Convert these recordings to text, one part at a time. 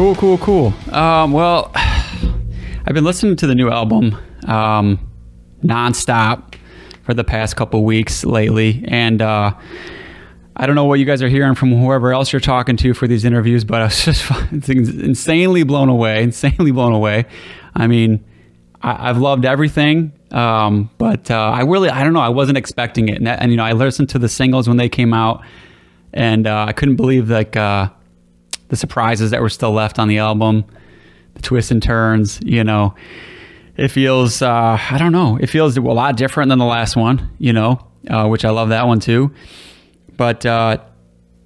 Cool, cool, cool. Um, well, I've been listening to the new album um, nonstop for the past couple weeks lately, and uh, I don't know what you guys are hearing from whoever else you're talking to for these interviews, but I was just insanely blown away, insanely blown away. I mean, I, have loved everything, um, but uh, I really, I don't know, I wasn't expecting it, and, and, you know, I listened to the singles when they came out, and uh, I couldn't believe like uh, the surprises that were still left on the album, the twists and turns. You know, it feels, uh, I don't know, it feels a lot different than the last one. You know, uh, which I love that one too. But uh,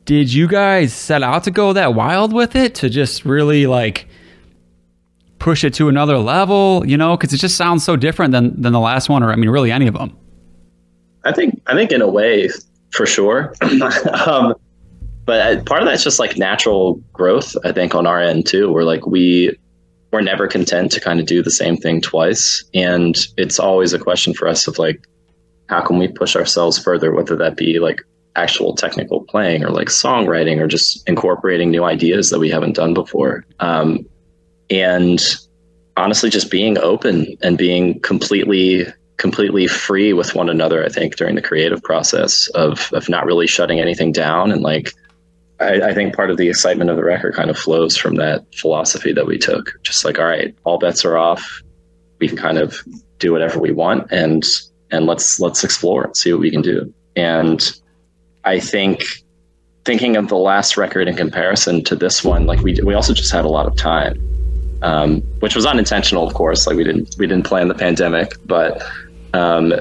did you guys set out to go that wild with it to just really like push it to another level? You know, because it just sounds so different than than the last one, or I mean, really any of them. I think I think in a way, for sure. um, but part of that's just like natural growth. I think on our end too. We're like we we're never content to kind of do the same thing twice, and it's always a question for us of like, how can we push ourselves further? Whether that be like actual technical playing or like songwriting or just incorporating new ideas that we haven't done before. Um, and honestly, just being open and being completely completely free with one another. I think during the creative process of of not really shutting anything down and like. I, I think part of the excitement of the record kind of flows from that philosophy that we took. Just like, all right, all bets are off. We can kind of do whatever we want, and and let's let's explore and see what we can do. And I think thinking of the last record in comparison to this one, like we we also just had a lot of time, um, which was unintentional, of course. Like we didn't we didn't plan the pandemic, but um,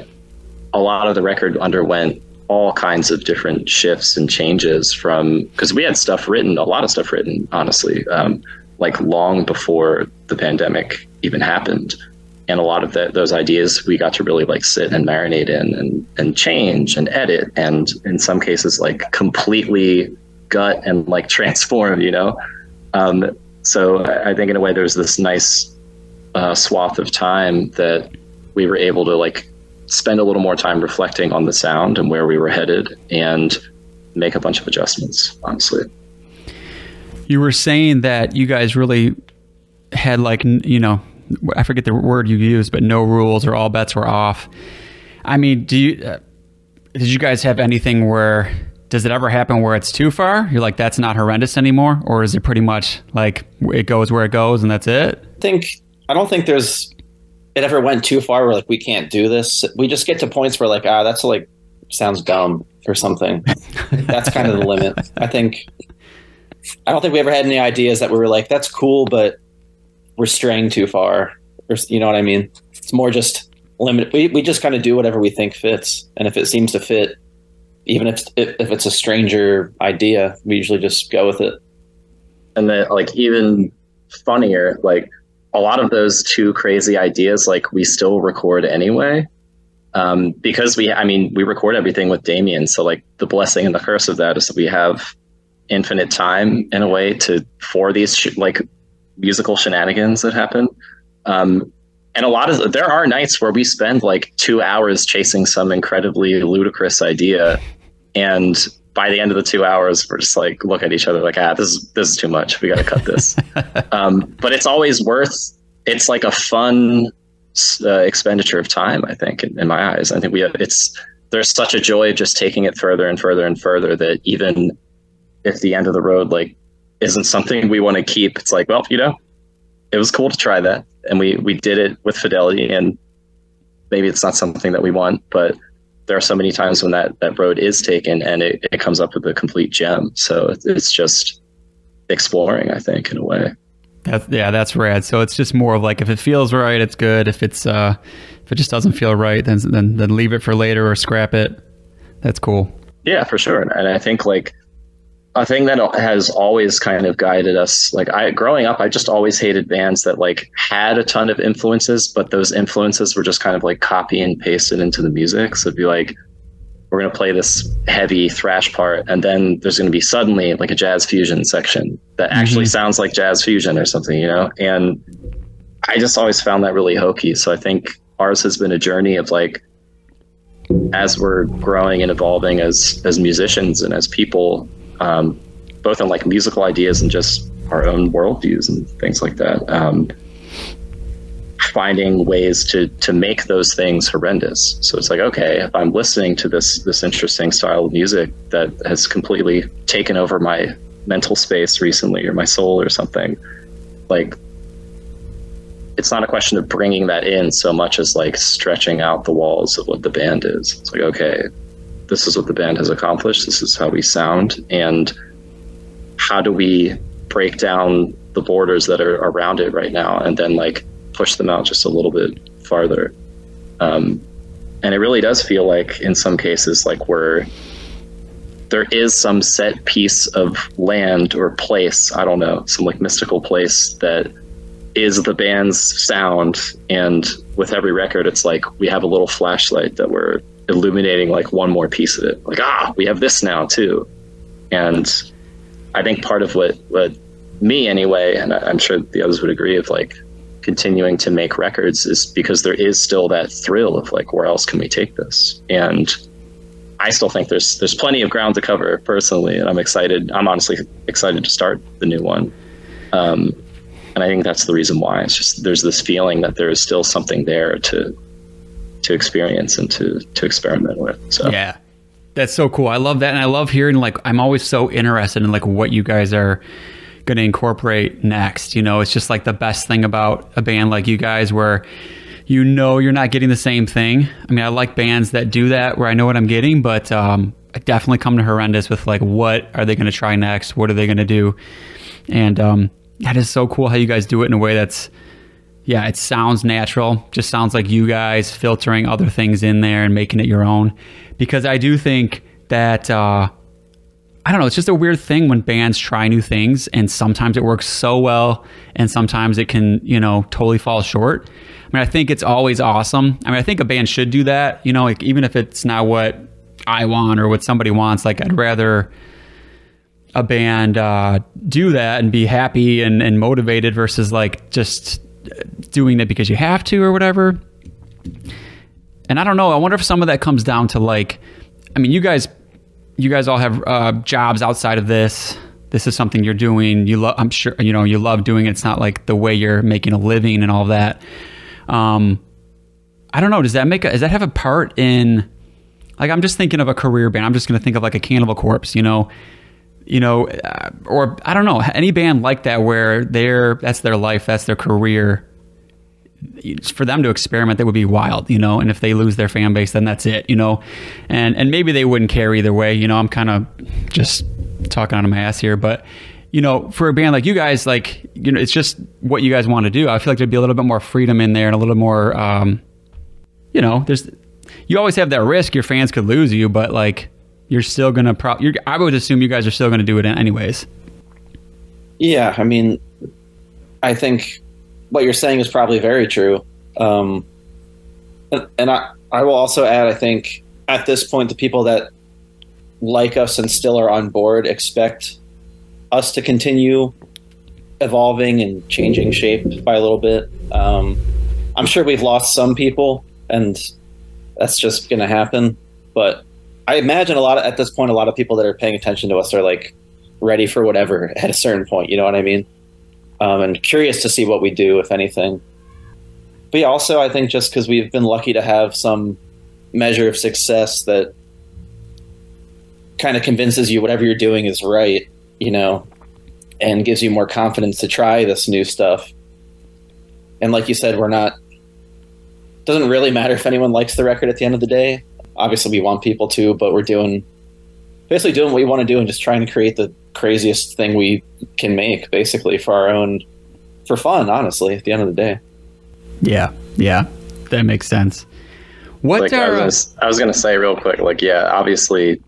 a lot of the record underwent all kinds of different shifts and changes from because we had stuff written, a lot of stuff written, honestly, um, like long before the pandemic even happened. And a lot of the, those ideas we got to really like sit and marinate in and, and change and edit and in some cases like completely gut and like transform you know? Um, so i think in a way there's this nice uh, swath of time that we were able to like spend a little more time reflecting on the sound and where we were headed and make a bunch of adjustments honestly you were saying that you guys really had like you know I forget the word you used, but no rules or all bets were off. I mean, do you uh, did you guys have anything where does it ever happen where it's too far? You're like that's not horrendous anymore, or is it pretty much like it goes where it goes and that's it? I think I don't think there's it ever went too far where like we can't do this. We just get to points where like ah that's like sounds dumb or something. that's kind of the limit. I think I don't think we ever had any ideas that we were like that's cool, but we're straying too far or you know what i mean it's more just limit we, we just kind of do whatever we think fits and if it seems to fit even if if it's a stranger idea we usually just go with it and then like even funnier like a lot of those two crazy ideas like we still record anyway um, because we i mean we record everything with damian so like the blessing and the curse of that is that we have infinite time in a way to for these sh- like musical shenanigans that happen. Um, and a lot of there are nights where we spend like two hours chasing some incredibly ludicrous idea, and by the end of the two hours, we're just like look at each other like, ah, this is this is too much. We got to cut this. um, but it's always worth. It's like a fun uh, expenditure of time. I think, in, in my eyes, I think we have. It's there's such a joy of just taking it further and further and further that even if the end of the road like isn't something we want to keep. It's like, well, you know, it was cool to try that, and we we did it with fidelity. And maybe it's not something that we want, but there are so many times when that that road is taken and it, it comes up with a complete gem. So it's just exploring, I think, in a way. That's yeah, that's rad. So it's just more of like if it feels right, it's good. If it's uh if it just doesn't feel right, then then then leave it for later or scrap it. That's cool. Yeah, for sure. And I think like a thing that has always kind of guided us like i growing up i just always hated bands that like had a ton of influences but those influences were just kind of like copy and pasted into the music. So it'd be like we're going to play this heavy thrash part and then there's going to be suddenly like a jazz fusion section that actually mm-hmm. sounds like jazz fusion or something you know? And i just always found that really hokey. So i think ours has been a journey of like as we're growing and evolving as as musicians and as people um, both in like musical ideas and just our own worldviews and things like that. Um, finding ways to to make those things horrendous. So it's like, okay, if I'm listening to this this interesting style of music that has completely taken over my mental space recently or my soul or something, like it's not a question of bringing that in so much as like stretching out the walls of what the band is. It's like, okay, this is what the band has accomplished. This is how we sound. And how do we break down the borders that are around it right now and then like push them out just a little bit farther? Um, and it really does feel like in some cases like we're there is some set piece of land or place i don't know some like mystical place that is the band's sound and with every record it's like we have a little flashlight that we're illuminating like one more piece of it. Like ah we have this now too. And i think part of what what me anyway and i'm sure the others would agree of like continuing to make records is because there is still that thrill of like where else can we take this? And i still think there's there's plenty of ground to cover personally and i'm excited i'm honestly excited to start the new one. Um, and I think that's the reason why. It's just there's this feeling that there is still something there to to experience and to to experiment with. So yeah, that's so cool. I love that, and I love hearing like I'm always so interested in like what you guys are going to incorporate next. You know, it's just like the best thing about a band like you guys, where you know you're not getting the same thing. I mean, I like bands that do that where I know what I'm getting, but um, I definitely come to horrendous with like what are they going to try next? What are they going to do? And um, that is so cool how you guys do it in a way that's yeah, it sounds natural. Just sounds like you guys filtering other things in there and making it your own. Because I do think that uh, I don't know, it's just a weird thing when bands try new things and sometimes it works so well and sometimes it can, you know, totally fall short. I mean, I think it's always awesome. I mean, I think a band should do that, you know, like even if it's not what I want or what somebody wants, like I'd rather a band uh, do that and be happy and, and motivated versus like just doing it because you have to or whatever. And I don't know. I wonder if some of that comes down to like, I mean, you guys, you guys all have uh, jobs outside of this. This is something you're doing. You love. I'm sure you know you love doing it. It's not like the way you're making a living and all that. Um, I don't know. Does that make a, does that have a part in? Like, I'm just thinking of a career band. I'm just going to think of like a Cannibal Corpse. You know, you know, uh, or I don't know, any band like that where they're that's their life, that's their career. For them to experiment, that would be wild, you know. And if they lose their fan base, then that's it, you know. And and maybe they wouldn't care either way, you know. I'm kind of just talking out of my ass here, but you know, for a band like you guys, like you know, it's just what you guys want to do. I feel like there'd be a little bit more freedom in there and a little more, um, you know, there's you always have that risk your fans could lose you, but like you're still gonna pro. You're, I would assume you guys are still gonna do it anyways. Yeah, I mean, I think what you're saying is probably very true. Um, and, and I, I will also add, I think at this point, the people that like us and still are on board expect us to continue evolving and changing shape by a little bit. Um, I'm sure we've lost some people, and that's just going to happen. But I imagine a lot of, at this point, a lot of people that are paying attention to us are like ready for whatever at a certain point. You know what I mean? Um, and curious to see what we do, if anything. But yeah, also I think just because we've been lucky to have some measure of success that kind of convinces you whatever you're doing is right, you know, and gives you more confidence to try this new stuff. And like you said, we're not. Doesn't really matter if anyone likes the record at the end of the day obviously we want people to, but we're doing basically doing what we want to do and just trying to create the craziest thing we can make basically for our own for fun honestly at the end of the day. Yeah yeah that makes sense. What like, are, I, was gonna, I was gonna say real quick like yeah obviously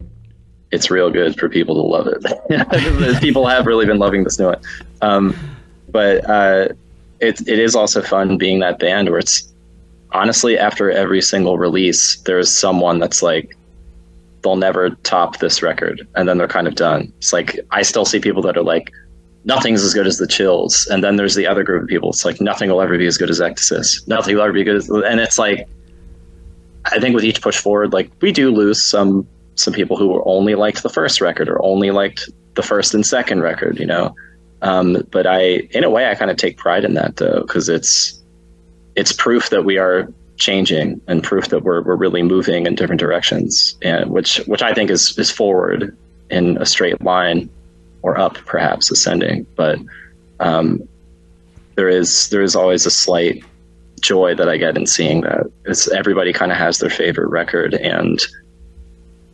it's real good for people to love it. People have really been loving this new one um, but uh, it, it is also fun being that band where it's honestly, after every single release, there's someone that's like, they'll never top this record, and then they're kind of done. It's like I still see people that are like, nothing's as good as the Chills, and then there's the other group of people. It's like nothing will ever be as good as Ecdysis. Nothing will ever be good, as, and it's like, I think with each push forward, like we do lose some some people who only liked the first record or only liked the first and second record, you know. Um, but I, in a way, I kind of take pride in that though, because it's it's proof that we are changing and proof that we're we're really moving in different directions, and which which I think is is forward in a straight line, or up perhaps ascending. But um, there is there is always a slight joy that I get in seeing that. It's everybody kind of has their favorite record and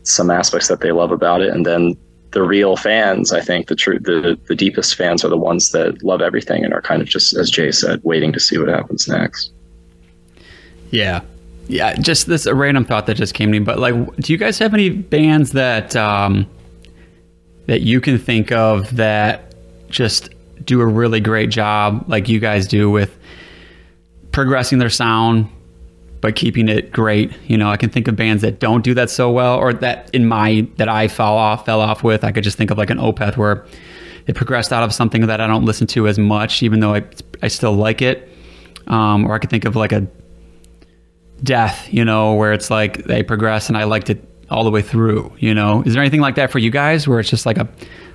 some aspects that they love about it, and then the real fans, I think the true the the deepest fans are the ones that love everything and are kind of just as Jay said, waiting to see what happens next. Yeah. Yeah, just this a random thought that just came to me, but like do you guys have any bands that um that you can think of that just do a really great job like you guys do with progressing their sound but keeping it great. You know, I can think of bands that don't do that so well, or that in my that I fell off fell off with. I could just think of like an Opeth where it progressed out of something that I don't listen to as much, even though I I still like it. Um, or I could think of like a Death, you know, where it's like they progress and I liked it all the way through. You know, is there anything like that for you guys where it's just like a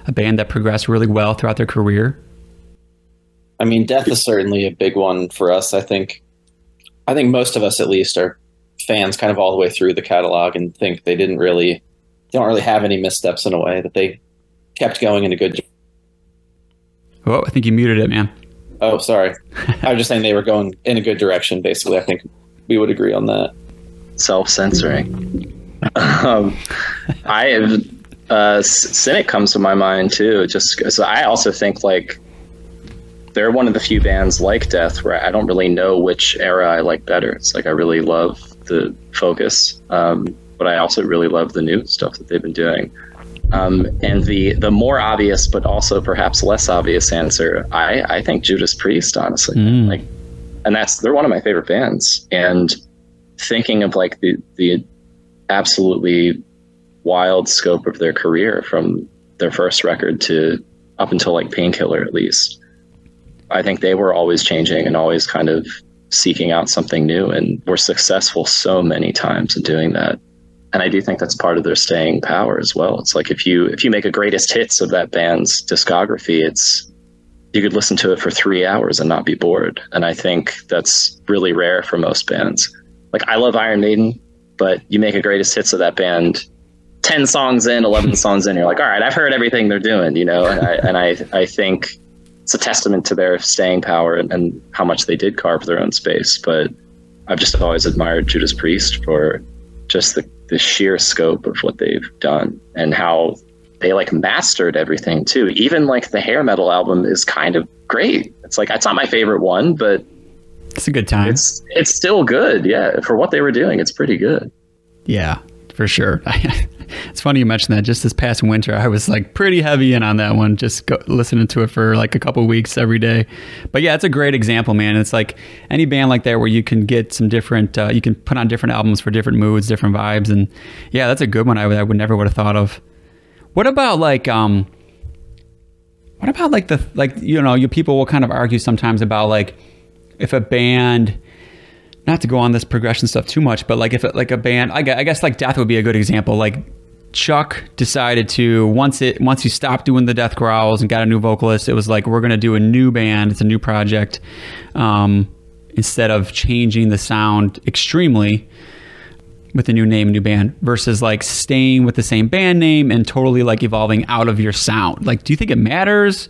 a band that progressed really well throughout their career? I mean, Death is certainly a big one for us. I think I think most of us at least are fans kind of all the way through the catalog and think they didn't really they don't really have any missteps in a way that they kept going in a good Oh, I think you muted it, man. Oh, sorry. I was just saying they were going in a good direction basically. I think we would agree on that. Self-censoring. um, I have uh, Cynic comes to my mind too. Just so I also think like they're one of the few bands like Death where I don't really know which era I like better. It's like I really love the Focus, um, but I also really love the new stuff that they've been doing. Um, and the the more obvious, but also perhaps less obvious answer, I I think Judas Priest, honestly, mm. like, and that's they're one of my favorite bands. And thinking of like the the absolutely wild scope of their career from their first record to up until like Painkiller, at least I think they were always changing and always kind of seeking out something new and were successful so many times in doing that. And I do think that's part of their staying power as well. It's like if you if you make a greatest hits of that band's discography, it's you could listen to it for three hours and not be bored. And I think that's really rare for most bands. Like I love Iron Maiden, but you make a greatest hits of that band 10 songs in, 11 songs in, you're like, all right, I've heard everything they're doing, you know? And I, and I, I think it's a testament to their staying power and, and how much they did carve their own space. But I've just always admired Judas Priest for just the, the sheer scope of what they've done and how they like mastered everything too. Even like the hair metal album is kind of great. It's like it's not my favorite one, but it's a good time. It's it's still good. Yeah, for what they were doing, it's pretty good. Yeah, for sure. it's funny you mentioned that. Just this past winter, I was like pretty heavy in on that one, just go, listening to it for like a couple weeks every day. But yeah, it's a great example, man. It's like any band like that where you can get some different, uh, you can put on different albums for different moods, different vibes, and yeah, that's a good one. I would, I would never would have thought of. What about like, um, what about like the like you know, you people will kind of argue sometimes about like if a band not to go on this progression stuff too much, but like if it, like a band, I guess, I guess like Death would be a good example. Like Chuck decided to once it once he stopped doing the death growls and got a new vocalist, it was like we're gonna do a new band. It's a new project. Um, instead of changing the sound extremely with a new name, new band, versus like staying with the same band name and totally like evolving out of your sound. Like, do you think it matters,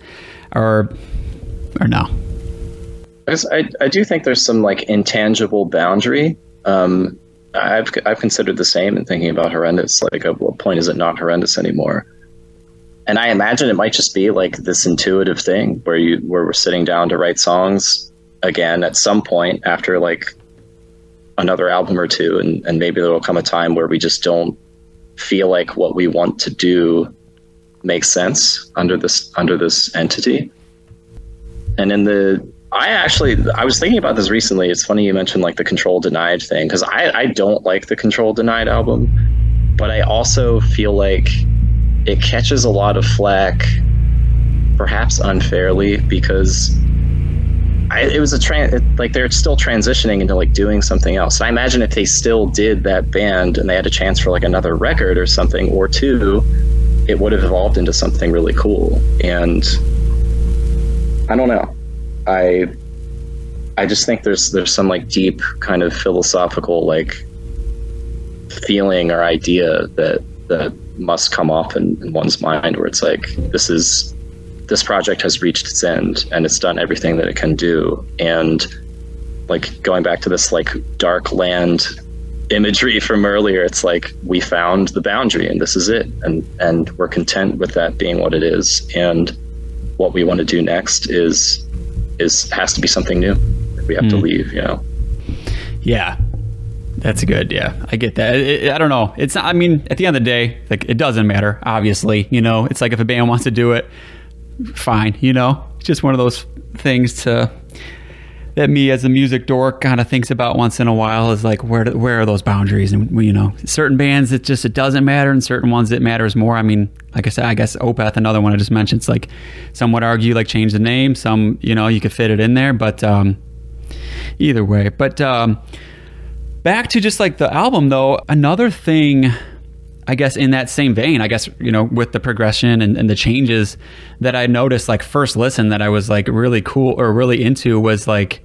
or or no? I, I do think there's some like intangible boundary. Um, I've I've considered the same in thinking about horrendous. Like, at what point is it not horrendous anymore? And I imagine it might just be like this intuitive thing where you where we're sitting down to write songs again at some point after like another album or two, and and maybe there will come a time where we just don't feel like what we want to do makes sense under this under this entity. And in the I actually I was thinking about this recently. It's funny you mentioned like the Control Denied thing because I I don't like the Control Denied album, but I also feel like it catches a lot of flack, perhaps unfairly because. I, it was a trans like they're still transitioning into like doing something else. And I imagine if they still did that band and they had a chance for like another record or something or two, it would have evolved into something really cool. And I don't know. I I just think there's there's some like deep kind of philosophical like feeling or idea that that must come up in, in one's mind where it's like this is this project has reached its end and it's done everything that it can do. And like going back to this like dark land imagery from earlier it's like we found the boundary and this is it. And and we're content with that being what it is. And what we want to do next is is has to be something new we have mm. to hmm. leave you know yeah that's good. Yeah, I get that. It, it, I don't know. It's. Not, I mean, at the end of the day, like it doesn't matter. Obviously, you know, it's like if a band wants to do it, fine. You know, it's just one of those things to that me as a music dork kind of thinks about once in a while is like where where are those boundaries? And you know certain bands it just it doesn't matter and certain ones it matters more. I mean like i said i guess opeth another one i just mentioned it's like some would argue like change the name some you know you could fit it in there but um either way. But um back to just like the album though another thing I guess in that same vein, I guess, you know, with the progression and, and, the changes that I noticed like first listen that I was like really cool or really into was like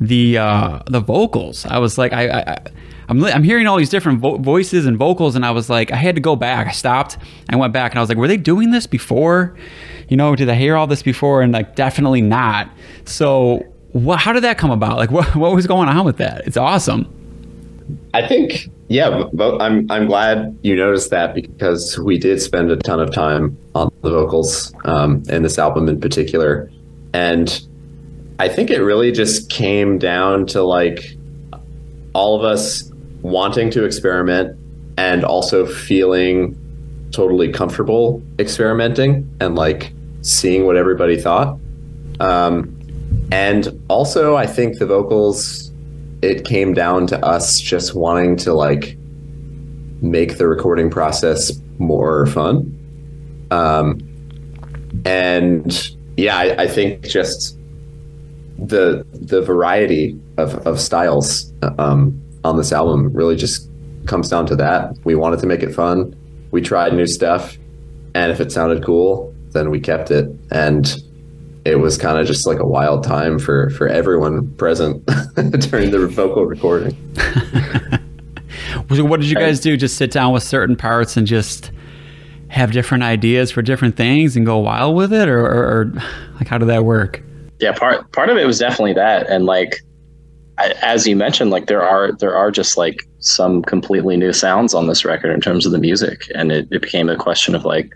the uh the vocals. I was like I, I I'm, I'm hearing all these different vo- voices and vocals, and I was like, I had to go back. I stopped. I went back, and I was like, were they doing this before? You know, did I hear all this before? And like, definitely not. So, what? How did that come about? Like, what what was going on with that? It's awesome. I think, yeah, I'm I'm glad you noticed that because we did spend a ton of time on the vocals um, in this album in particular, and I think it really just came down to like all of us wanting to experiment and also feeling totally comfortable experimenting and like seeing what everybody thought. Um, and also, I think the vocals it came down to us just wanting to like make the recording process more fun. Um, and yeah, I, I, think just the the variety of, of styles um, on this album really just comes down to that. We wanted to make it fun. We tried new stuff, and if it sounded cool, then we kept it. And it was kind of just like a wild time for for everyone present during the vocal recording. so what did you guys do? Just sit down with certain parts and just have different ideas for different things and go wild with it, or, or, or like how did that work? Yeah, part part of it was definitely that, and like as you mentioned, like there are there are just like some completely new sounds on this record in terms of the music, and it, it became a question of like,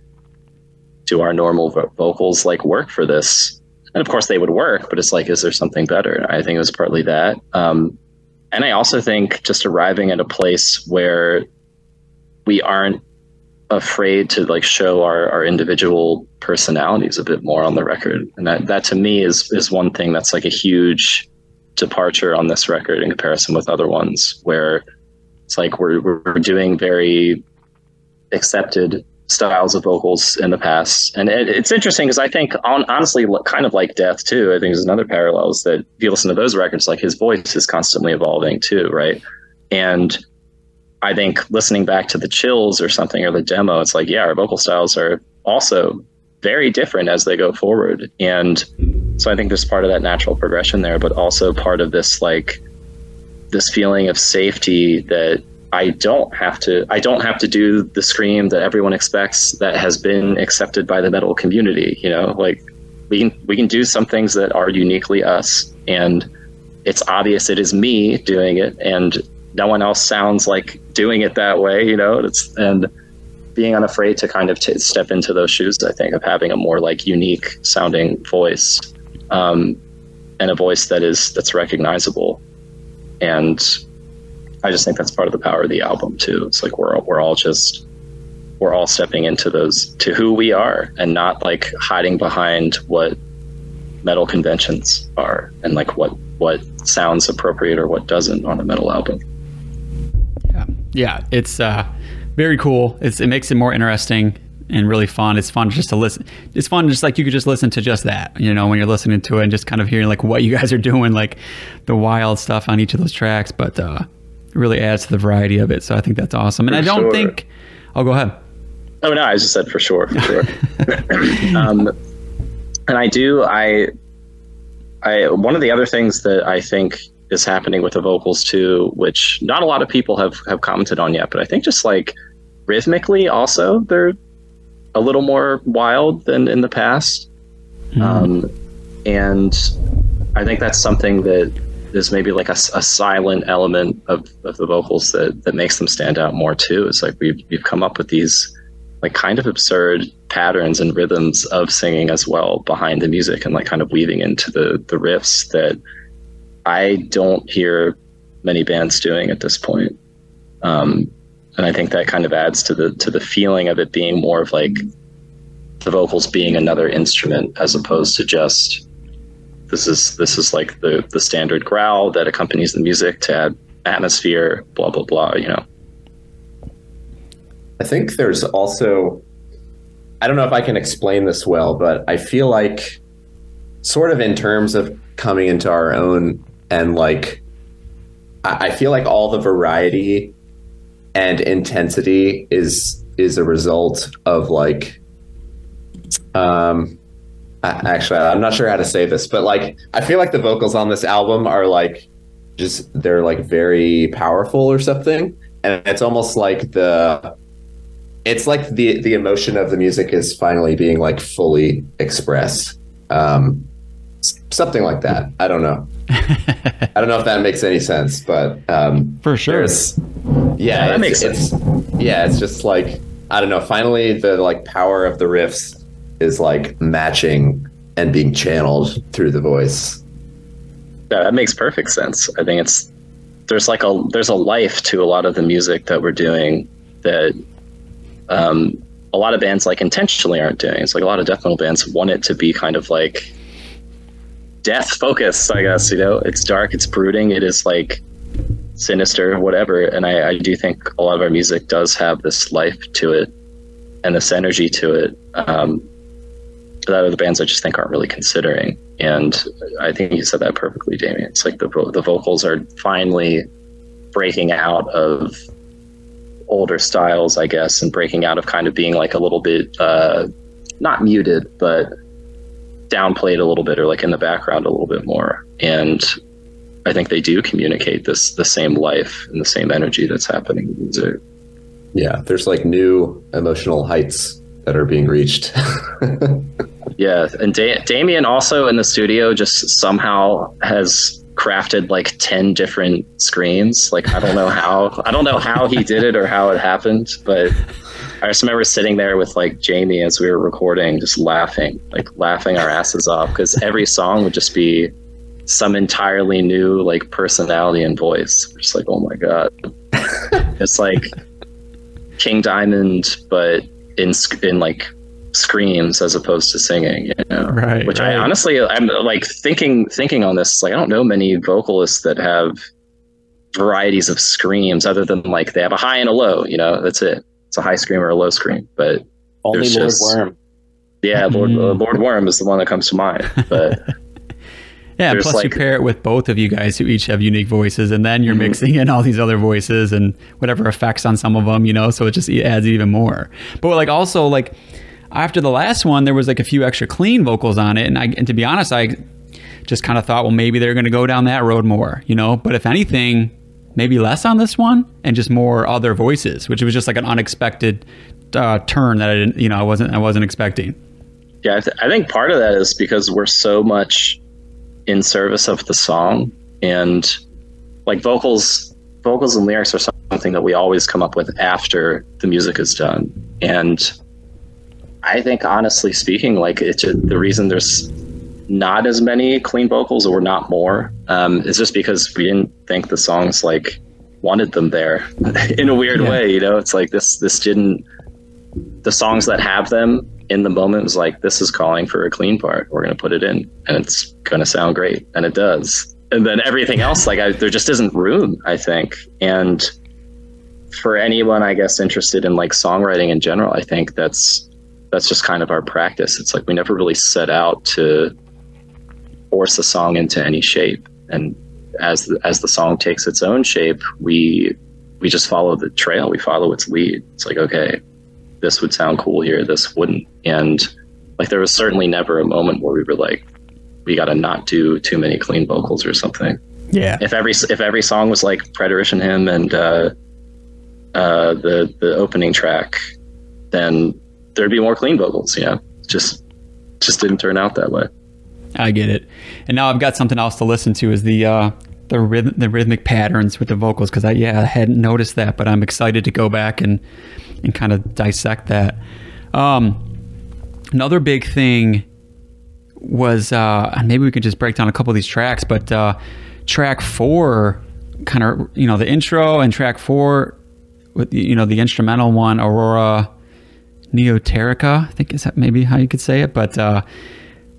do our normal vo- vocals like work for this? and of course they would work but it's like is there something better? I think it was partly that. Um, and i also think just arriving at a place where we aren't afraid to like show our, our individual personalities a bit more on the record and that, that to me is is one thing that's like a huge departure on this record in comparison with other ones where it's like we're, we're doing very accepted styles of vocals in the past. And it, it's interesting because I think, on, honestly, kind of like Death too. I think there's another parallels that if you listen to those records, like his voice is constantly evolving too, right? And I think listening back to the Chills or something or the demo, it's like, yeah, our vocal styles are also very different as they go forward. And so I think there's part of that natural progression there, but also part of this like this feeling of safety that I don't have to I don't have to do the scream that everyone expects that has been accepted by the metal community. You know, like we can we can do some things that are uniquely us, and it's obvious it is me doing it, and no one else sounds like doing it that way. You know, it's and being unafraid to kind of t- step into those shoes. I think of having a more like unique sounding voice, um, and a voice that is that's recognizable, and I just think that's part of the power of the album too. It's like we're we're all just we're all stepping into those to who we are and not like hiding behind what metal conventions are and like what what sounds appropriate or what doesn't on a metal album. Yeah, it's uh, very cool. It's it makes it more interesting and really fun. It's fun just to listen. It's fun just like you could just listen to just that, you know, when you're listening to it and just kind of hearing like what you guys are doing, like the wild stuff on each of those tracks. But uh, really adds to the variety of it. So I think that's awesome. And for I don't sure. think. Oh, go ahead. Oh no, I just said for sure, for sure. um, and I do. I I one of the other things that I think is happening with the vocals too, which not a lot of people have have commented on yet, but I think just like rhythmically also they're a little more wild than in the past. Mm. Um, and I think that's something that is maybe like a, a, silent element of, of the vocals that, that makes them stand out more too. It's like we've, we've come up with these like kind of absurd patterns and rhythms of singing as well behind the music and like kind of weaving into the, the riffs that I don't hear many bands doing at this point. Um, and I think that kind of adds to the to the feeling of it being more of like the vocals being another instrument as opposed to just this is this is like the the standard growl that accompanies the music to add atmosphere, blah blah blah. You know. I think there's also I don't know if I can explain this well, but I feel like sort of in terms of coming into our own and like I, I feel like all the variety and intensity is is a result of like um actually i'm not sure how to say this but like i feel like the vocals on this album are like just they're like very powerful or something. And it's almost like the it's like the the emotion of the music is finally being like fully expressed. Um something like that i don't know i don't know if that makes any sense but um for sure yeah, that makes sense. yeah, it's just like I don't know. Finally, the like power of the riffs is like matching and being channeled through the voice. Yeah, that makes perfect sense. I think it's there's like a there's a life to a lot of the music that we're doing that um, a lot of bands like intentionally aren't doing. It's like a lot of death metal bands want it to be kind of like death focused. I guess you know, it's dark, it's brooding, it is like sinister, whatever. And I, I, do think a lot of our music does have this life to it and this energy to it um, that other bands I just think aren't really considering. And I think you said that perfectly, Damian. It's like the the vocals are finally breaking out of older styles, I guess, and breaking out of kind of being like a little bit uh, not muted, but downplayed a little bit or like in the background a little bit more. And I think they do communicate this the same life and the same energy that's happening in music. Yeah, there's like new emotional heights that are being reached. yeah, and da- Damian also in the studio just somehow has crafted like 10 different screens. Like I don't know how I don't know how he did it or how it happened, but I just remember sitting there with like Jamie as we were recording, just laughing, like laughing our asses off because every song would just be some entirely new like personality and voice. Just like, oh my god, it's like King Diamond, but in in like screams as opposed to singing. You know, right? Which right. I honestly, I'm like thinking thinking on this. Like, I don't know many vocalists that have varieties of screams other than like they have a high and a low. You know, that's it. It's a high scream or a low scream, but only Lord just, Worm. Yeah, Lord, uh, Lord Worm is the one that comes to mind, but. Yeah, plus like, you pair it with both of you guys who each have unique voices, and then you're mm-hmm. mixing in all these other voices and whatever effects on some of them, you know. So it just adds even more. But like also like after the last one, there was like a few extra clean vocals on it, and I and to be honest, I just kind of thought, well, maybe they're going to go down that road more, you know. But if anything, maybe less on this one and just more other voices, which was just like an unexpected uh, turn that I didn't, you know, I wasn't I wasn't expecting. Yeah, I, th- I think part of that is because we're so much in service of the song and like vocals vocals and lyrics are something that we always come up with after the music is done and i think honestly speaking like it's the reason there's not as many clean vocals or not more um, is just because we didn't think the songs like wanted them there in a weird yeah. way you know it's like this this didn't the songs that have them in the moment was like, this is calling for a clean part. We're going to put it in and it's going to sound great. And it does. And then everything else, like, I, there just isn't room, I think. And for anyone, I guess, interested in like songwriting in general, I think that's that's just kind of our practice. It's like we never really set out to force a song into any shape. And as the, as the song takes its own shape, we we just follow the trail. We follow its lead. It's like, okay, this would sound cool here, this wouldn't. And like there was certainly never a moment where we were like, we got to not do too many clean vocals or something. Yeah. If every if every song was like Preterition Hymn and uh, uh, the the opening track, then there'd be more clean vocals. You know, just just didn't turn out that way. I get it. And now I've got something else to listen to is the uh, the rhythm, the rhythmic patterns with the vocals because I yeah I hadn't noticed that, but I'm excited to go back and and kind of dissect that. Um, another big thing was uh, maybe we could just break down a couple of these tracks, but uh, track four, kind of you know the intro and track four with the, you know the instrumental one, Aurora Neoterica, I think is that maybe how you could say it, but. Uh,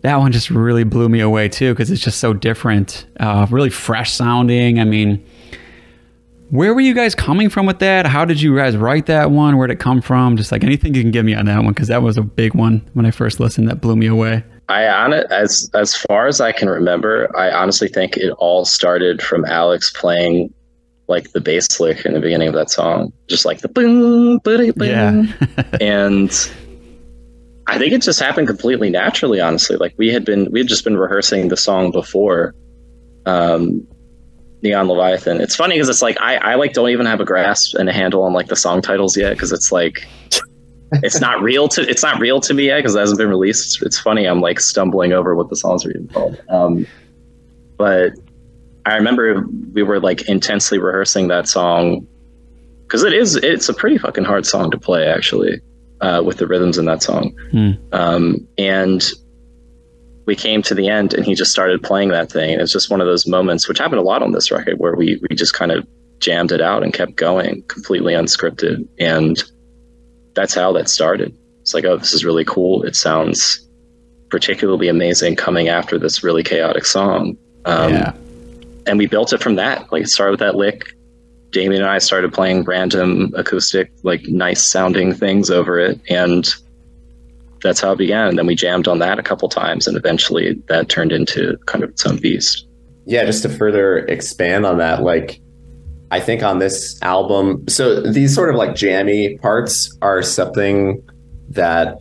that one just really blew me away too because it's just so different, uh, really fresh sounding. I mean, where were you guys coming from with that? How did you guys write that one? Where'd it come from? Just like anything you can give me on that one because that was a big one when I first listened. That blew me away. I on it as as far as I can remember, I honestly think it all started from Alex playing like the bass lick in the beginning of that song, just like the boom, boom, boom. Yeah. and I think it just happened completely naturally, honestly. Like we had been, we had just been rehearsing the song before, um, Neon Leviathan. It's funny because it's like I, I like don't even have a grasp and a handle on like the song titles yet because it's like it's not real to it's not real to me yet because it hasn't been released. It's, it's, funny I'm like stumbling over what the songs are even called. Um, but I remember we were like intensely rehearsing that song because it is it's a pretty fucking hard song to play actually uh, with the rhythms in that song. Hmm. Um, and we came to the end and he just started playing that thing. And it's just one of those moments, which happened a lot on this record, where we, we just kind of jammed it out and kept going completely unscripted. And that's how that started. It's like, oh, this is really cool. It sounds particularly amazing coming after this really chaotic song. Um, yeah. And we built it from that. Like it started with that lick Damian and I started playing random acoustic, like nice sounding things over it, and that's how it began. And then we jammed on that a couple times, and eventually that turned into kind of its own beast. Yeah, just to further expand on that, like I think on this album, so these sort of like jammy parts are something that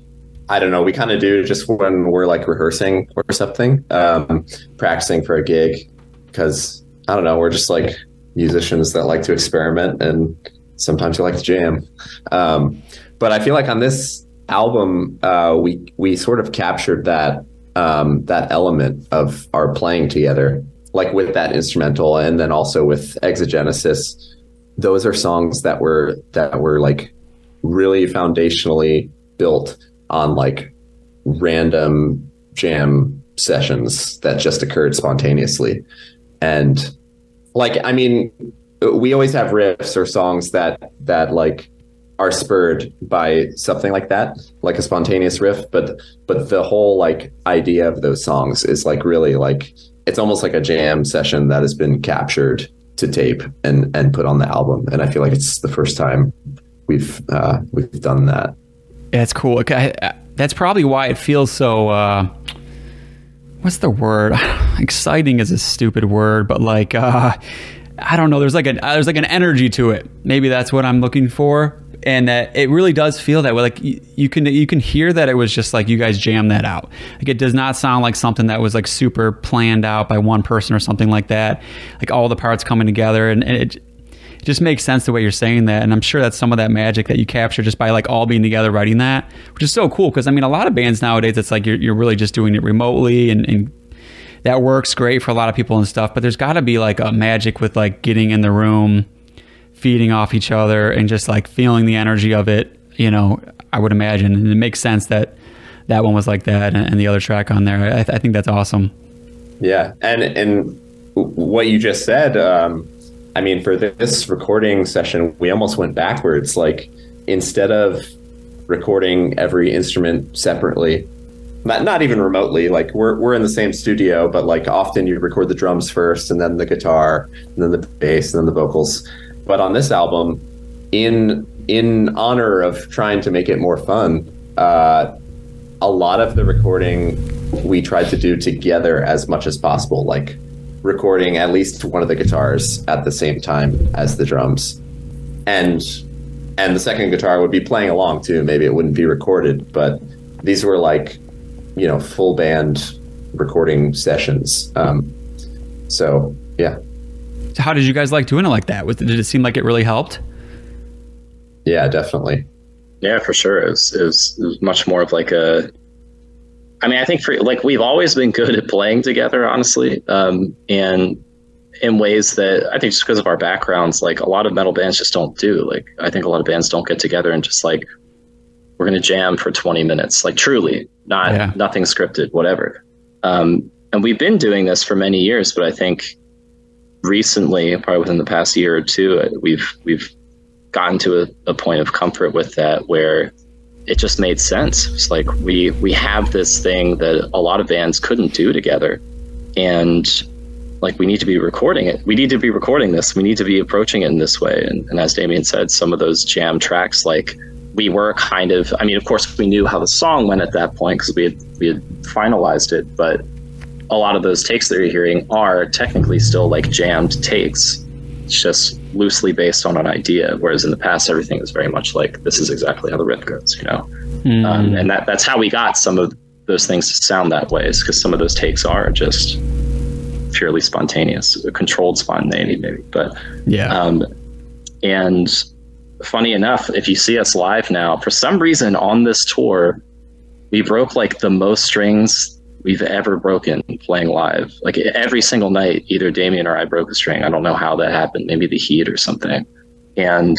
I don't know, we kind of do just when we're like rehearsing or something, um, practicing for a gig, because I don't know, we're just like musicians that like to experiment and sometimes you like to jam. Um, but I feel like on this album, uh, we we sort of captured that um, that element of our playing together, like with that instrumental, and then also with Exogenesis. Those are songs that were that were like really foundationally built on like random jam sessions that just occurred spontaneously, and like I mean, we always have riffs or songs that that like are spurred by something like that, like a spontaneous riff. But but the whole like idea of those songs is like really like it's almost like a jam session that has been captured to tape and and put on the album. And I feel like it's the first time we've uh, we've done that. It's cool. Okay, that's probably why it feels so. Uh, what's the word? Exciting is a stupid word, but like uh, I don't know. There's like a there's like an energy to it. Maybe that's what I'm looking for, and that it really does feel that way. Like you, you can you can hear that it was just like you guys jammed that out. Like it does not sound like something that was like super planned out by one person or something like that. Like all the parts coming together, and, and it it just makes sense the way you're saying that. And i'm sure that's some of that magic that you capture just by like all being together writing that which is so cool. Because i mean a lot of bands nowadays it's like you're, you're really just doing it remotely and, and that works great for a lot of people and stuff but there's got to be like a magic with like getting in the room feeding off each other and just like feeling the energy of it you know i would imagine. And it makes sense that that one was like that and, and the other track on there. I, th- I, think that's awesome. Yeah. And and what you just said um I mean, for this recording session, we almost went backwards. Like, instead of recording every instrument separately, not, not even remotely, like, we're, we're in the same studio, but like, often you record the drums first, and then the guitar, and then the bass, and then the vocals. But on this album, in in honor of trying to make it more fun, uh, a lot of the recording we tried to do together as much as possible. Like, recording at least one of the guitars at the same time as the drums and and the second guitar would be playing along too maybe it wouldn't be recorded but these were like you know full band recording sessions. Um, so yeah, So how did you guys like doing it like that? Did it seem like it really helped? yeah, definitely. Yeah, for sure. It was, it was, it was much more of like a. I mean, I think for like we've always been good at playing together, honestly, um, and in ways that I think just because of our backgrounds, like a lot of metal bands just don't do. Like I think a lot of bands don't get together and just like we're gonna jam for twenty minutes, like truly, not Yeah. nothing scripted, whatever. Um, and we've been doing this for many years, but I think recently, probably within the past year or two, uh, we've we've gotten to a, a point of comfort with that where it just made sense. It's like we we have this thing that a lot of bands couldn't do together, and like we need to be recording it. We need to be recording this. We need to be approaching it in this way. And, and as Damian said, some of those jam tracks, like we were kind of. I mean, of course, we knew how the song went at that point because we had we had finalized it, but a lot of those takes that you're hearing are technically still like jammed takes. It's just loosely based on an idea, whereas in the past everything was very much like this is exactly how the riff goes, you know. Hmm. Um, and that that's how we got some of those things to sound that way, is because some of those takes are just purely spontaneous, controlled spontaneity, maybe. But yeah. um, and funny enough, if you see us live now, for some reason on this tour, we broke like the most strings we've ever broken playing live. Like every single night, either Damian or I broke a string. I don't know how that happened, maybe the heat or something. And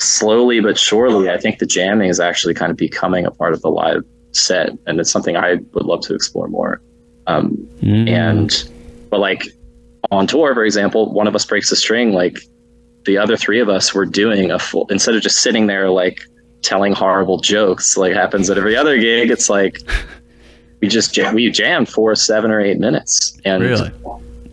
slowly but surely, I think the jamming is actually kind of becoming a part of the live set. And it's something I would love to explore more. Um, Mm. and but like on tour for example one of us breaks a string like the other three of us were doing a full instead of just sitting there like telling horrible jokes like happens at every other gig it's like we just jam- we jammed for seven or eight minutes and Really?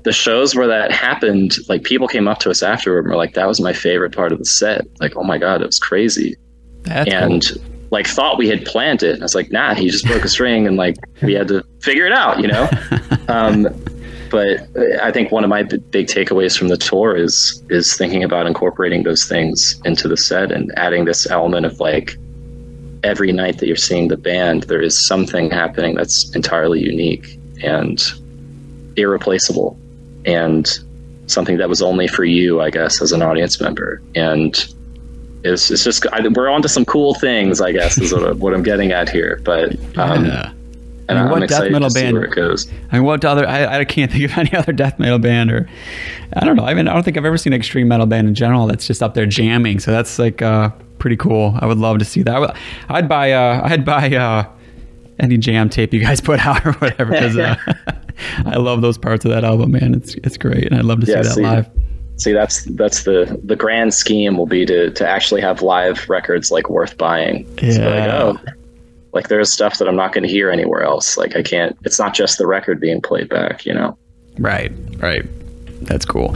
the shows where that happened like people came up to us afterward and were like that was my favorite part of the set like oh my god it was crazy That's and cool. like thought we had planned it. I was like, nah, he just broke a string and like we had to figure it out, you know. um, but I think one of my big takeaways from the tour is is thinking about incorporating those things into the set and adding this element of like every night that you're seeing the band, there is something happening that's entirely unique and irreplaceable, and something that was only for you, I guess, as an audience member. And it's, it's just I, we're on to some cool things, I guess, is what, what I'm getting at here. But um, yeah. and I mean, I'm what death metal band- where it goes. I mean, what other? I, I can't think of any other death metal band, or I don't know. I mean, I don't think I've ever seen an extreme metal band in general that's just up there jamming. So that's like uh, pretty cool. I would love to see that. Would, I'd buy. Uh, I'd buy uh, any jam tape you guys put out or whatever because uh, I love those parts of that album, man. It's it's great, and I'd love to Yeah, see that see, live. See, that's that's the the grand scheme will be to to actually have live records like worth buying. It's like, Yeah. oh, like there's stuff that I'm not going to hear anywhere else. Like I can't. It's not just the record being played back, you know. Right, right. That's cool.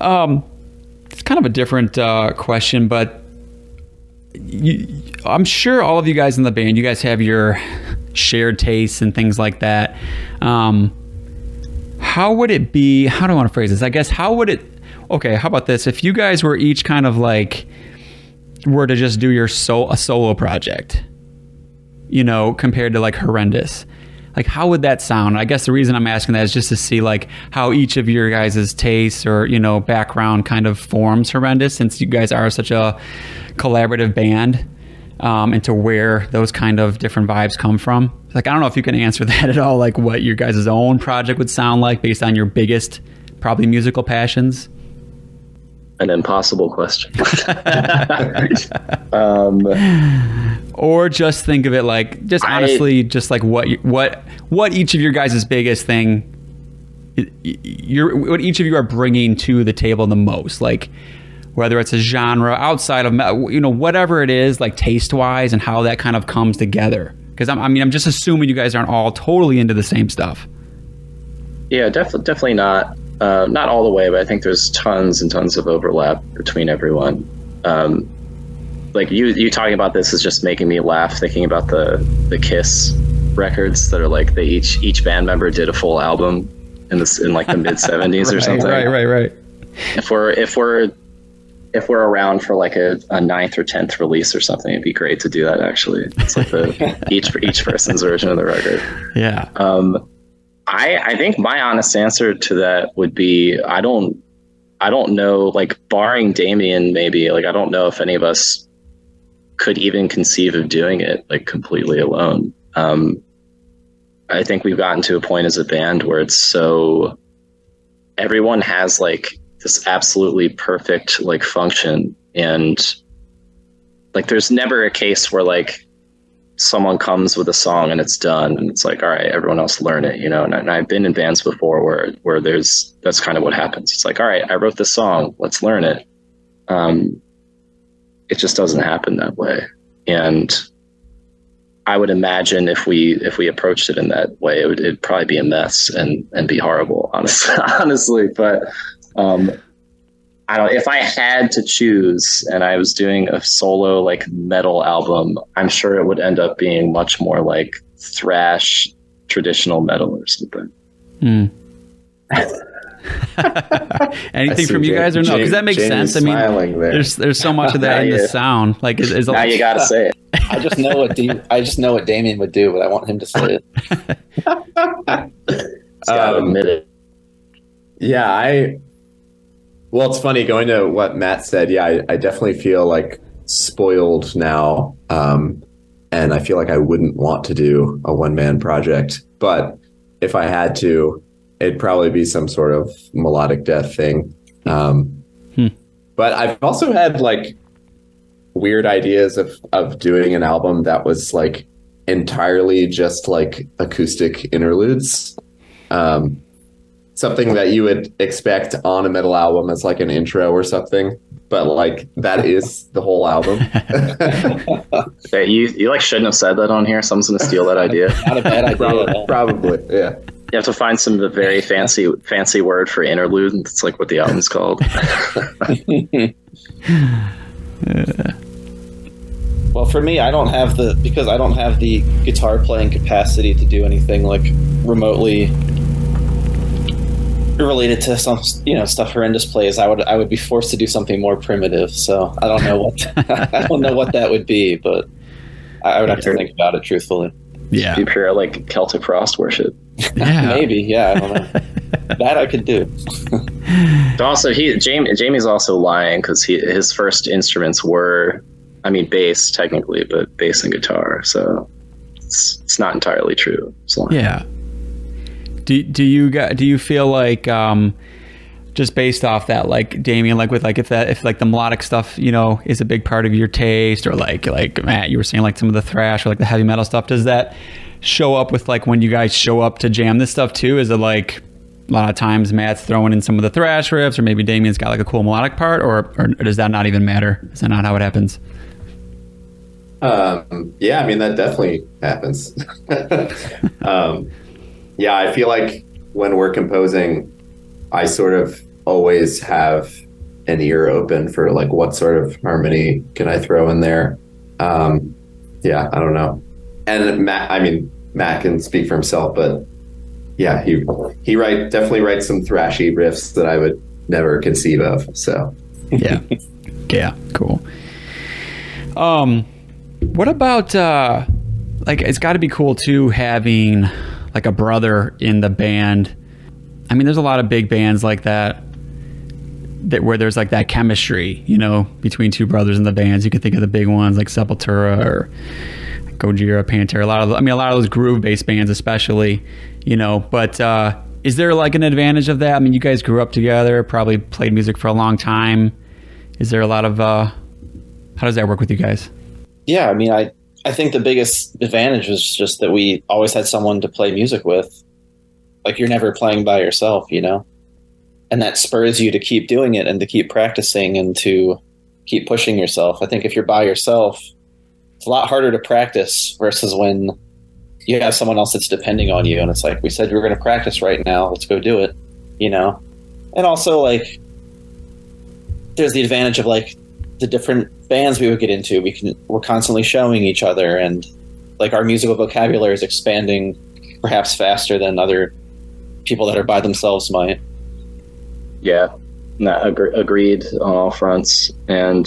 Um, it's kind of a different uh, question, but you, I'm sure all of you guys in the band, you guys have your shared tastes and things like that. Um, how would it be? How do I want to phrase this? I guess how would it? Okay, how about this? If you guys were each kind of like were to just do your so a solo project, you know, compared to like horrendous. Like how would that sound? I guess the reason I'm asking that is just to see like how each of your guys' tastes or, you know, background kind of forms horrendous since you guys are such a collaborative band. Um, and to where those kind of different vibes come from. Like I don't know if you can answer that at all, like what your guys' own project would sound like based on your biggest probably musical passions. An impossible question. um, or just think of it like just I- honestly just like what what what each of your guys' biggest thing you're what each of you are bringing to the table the most like whether it's a genre outside of you know whatever it is like taste wise and how that kind of comes together because I mean I'm just assuming you guys aren't all totally into the same stuff Yeah, definitely, definitely not. Uh, not all the way, but I think there's tons and tons of overlap between everyone. Um, like you, you talking about this is just making me laugh thinking about the the Kiss records that are like they each each band member did a full album in this in like the mid '70s or something. right right right If we're if we're if we're around for like a, a ninth or tenth release or something, it'd be great to do that. Actually, it's like the each each person's version of the record. yeah Um, I I think my honest answer to that would be I don't I don't know like barring Damian maybe like I don't know if any of us could even conceive of doing it like completely alone. Um, I think we've gotten to a point as a band where it's so everyone has like this absolutely perfect like function and like there's never a case where like someone comes with a song and it's done and it's like all right everyone else learn it you know? And, and i've been in bands before where where there's that's kind of what happens. It's like all right i wrote this song let's learn it. Um it just doesn't happen that way. And i would imagine if we if we approached it in that way it would it'd probably be a mess and and be horrible honestly honestly. But um I don't. If I had to choose, and I was doing a solo like metal album, I'm sure it would end up being much more like thrash, traditional metal or something. Hmm. Anything from you guys or no? Because that makes Jamie's sense. I mean, there. there's there's so much of that in the sound. Like, is, is Now you got to say it. I just know what D- I just know what Damian would do, but I want him to say it. It's got to Um, admit it. Yeah, I. Well, it's funny going to what Matt said. Yeah, I, I definitely feel like spoiled now, um, and I feel like I wouldn't want to do a one man project. But if I had to, it'd probably be some sort of melodic death thing. Um, Hmm. But I've also had like weird ideas of of doing an album that was like entirely just like acoustic interludes. Um, something that you would expect on a metal album as like an intro or something, but like that is the whole album. Hey, you you like shouldn't have said that on here. Someone's gonna steal that idea. Not a bad idea. probably, probably, yeah. You have to find some the very fancy fancy word for interlude. It's like what the album's called. Well, for me, I don't have the because I don't have the guitar playing capacity to do anything like remotely related to some you know stuff horrendous plays. I would I would be forced to do something more primitive. So I don't know what I don't know what that would be, but I I would have to think about it truthfully. yeah, Be pure like Celtic frost worship. yeah. Maybe, yeah, I don't know. that I could do. But also, he Jamie Jamie's also lying because he his first instruments were, I mean, bass technically, but bass and guitar. So it's it's not entirely true. It's. Yeah. Do do you do you feel like um just based off that like Damian like with like if that if like the melodic stuff you know is a big part of your taste or like like Matt you were saying like some of the thrash or like the heavy metal stuff does that show up with like when you guys show up to jam this stuff too? Is it like a lot of times Matt's throwing in some of the thrash riffs or maybe Damian's got like a cool melodic part or or does that not even matter? Is that not how it happens? Um, yeah, I mean that definitely happens. um, yeah, I feel like when we're composing, I sort of always have an ear open for like what sort of harmony can I throw in there. Um, yeah, I don't know. And Matt, I mean Matt can speak for himself, but yeah, he he write definitely writes some thrashy riffs that I would never conceive of. So yeah yeah cool um what about uh like it's got to be cool too having like a brother in the band. I mean there's a lot of big bands like that that where there's like that chemistry you know between two brothers in the bands. You can think of the big ones like sepultura or gojira pantera a lot of i mean a lot of those groove based bands especially you know. But uh is there like an advantage of that? I mean you guys grew up together probably played music for a long time. Is there a lot of uh how does that work with you guys? Yeah, I mean, I I think the biggest advantage was just that we always had someone to play music with. Like you're never playing by yourself, you know, and that spurs you to keep doing it and to keep practicing and to keep pushing yourself. I think if you're by yourself, it's a lot harder to practice versus when you have someone else that's depending on you, and it's like we said we were going to practice right now. Let's go do it, you know. And also like there's the advantage of like the different bands we would get into. We can we're constantly showing each other, and like our musical vocabulary is expanding perhaps faster than other people that are by themselves might. Yeah, no, agre- agreed on all fronts. And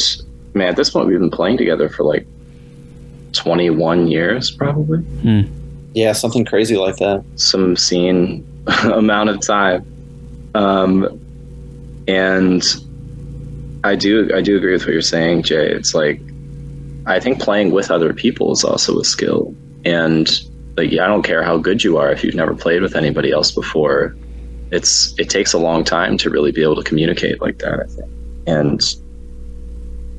man, at this point, we've been playing together for like 21 years, probably. Yeah, something crazy like that. some scene amount of time. Um, and I do I do agree with what you're saying, Jay. It's like I think playing with other people is also a skill. And like I don't care how good you are if you've never played with anybody else before. It's it takes a long time to really be able to communicate like that, I think. And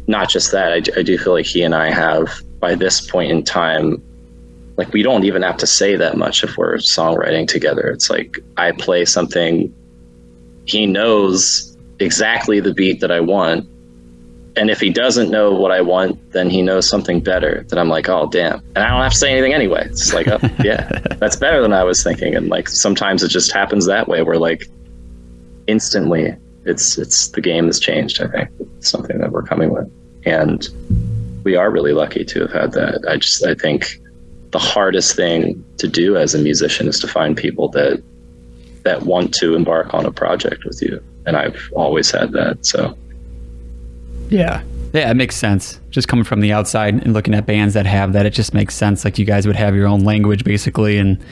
not just that, I, I do feel like he and I have by this point in time like we don't even have to say that much if we're songwriting together. It's like I play something, he knows exactly the beat that I want. And if he doesn't know what I want, then he knows something better that I'm like, oh, damn. And I don't have to say anything anyway. It's like, oh, yeah, that's better than I was thinking. And like sometimes it just happens that way where like instantly it's it's the game has changed, I think. It's something that we're coming with. And we are really lucky to have had that. I just I think the hardest thing to do as a musician is to find people that that want to embark on a project with you and i've always had that so Yeah. Yeah, it makes sense. Just coming from the outside and looking at bands that have that, it just makes sense. Like you guys would have your own language basically, and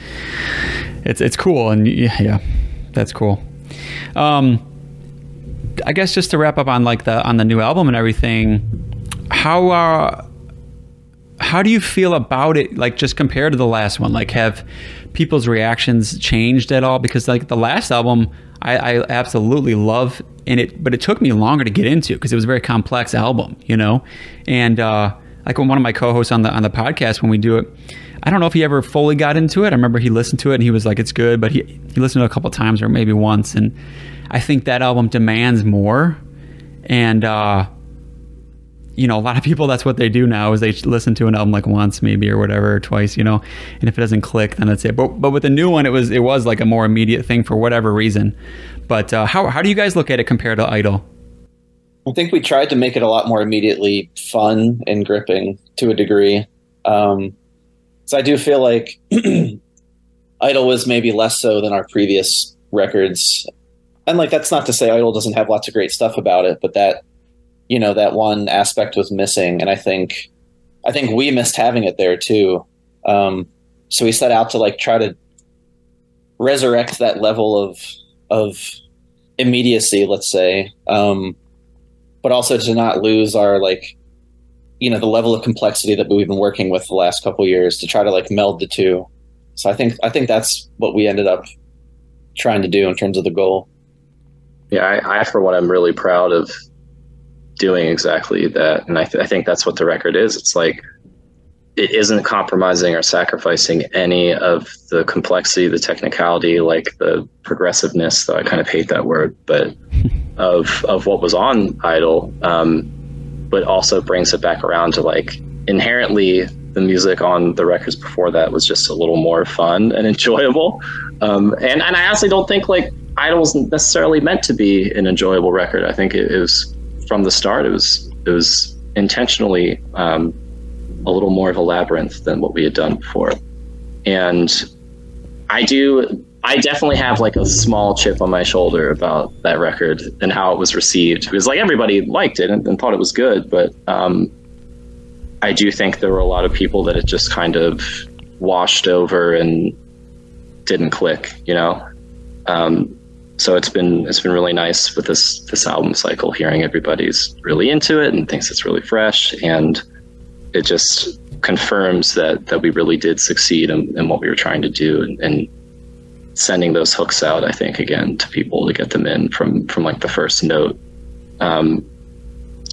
it's it's cool. And yeah, yeah that's cool. Um, I guess just to wrap up on like the on the new album and everything, how uh, how do you feel about it? Like just compared to the last one, like have people's reactions changed at all? Because like the last album, I, I absolutely love in it, but it took me longer to get into because it was a very complex album, you know. And uh, like when one of my co-hosts on the on the podcast when we do it, I don't know if he ever fully got into it. I remember he listened to it and he was like, "It's good," but he he listened to it a couple times or maybe once, and I think that album demands more. And uh, you know, a lot of people that's what they do now is they listen to an album like once maybe or whatever or twice, you know, and if it doesn't click, then that's it. But but with the new one, it was it was like a more immediate thing for whatever reason. But uh, how how do you guys look at it compared to Idol? I think we tried to make it a lot more immediately fun and gripping to a degree. Um, so I do feel like Idol was maybe less so than our previous records. And like that's not to say Idol doesn't have lots of great stuff about it, but that you know that one aspect was missing, and I think I think we missed having it there too. Um, so we set out to like try to resurrect that level of of immediacy, let's say, um, but also to not lose our like you know the level of complexity that we've been working with the last couple years to try to like meld the two. So I think I think that's what we ended up trying to do in terms of the goal. yeah i, I for one am really proud of doing exactly that. And I, th- I think that's what the record is. It's like it isn't compromising or sacrificing any of the complexity the technicality like the progressiveness though i kind of hate that word but of of what was on idol um, but also brings it back around to like inherently the music on the records before that was just a little more fun and enjoyable. Um, and and i honestly don't think like idol was necessarily meant to be an enjoyable record. I think it, it was from the start it was it was intentionally um, a little more of a labyrinth than what we had done before. And i do i definitely have like a small chip on my shoulder about that record and how it was received. Because like everybody liked it and, and thought it was good but um, i do think there were a lot of people that it just kind of washed over and didn't click you know? Um, so it's been it's been really nice with this this album cycle hearing everybody's really into it and thinks it's really fresh. And it just confirms that that we really did succeed in, in what we were trying to do and, and sending those hooks out i think again to people to get them in from from like the first note. Um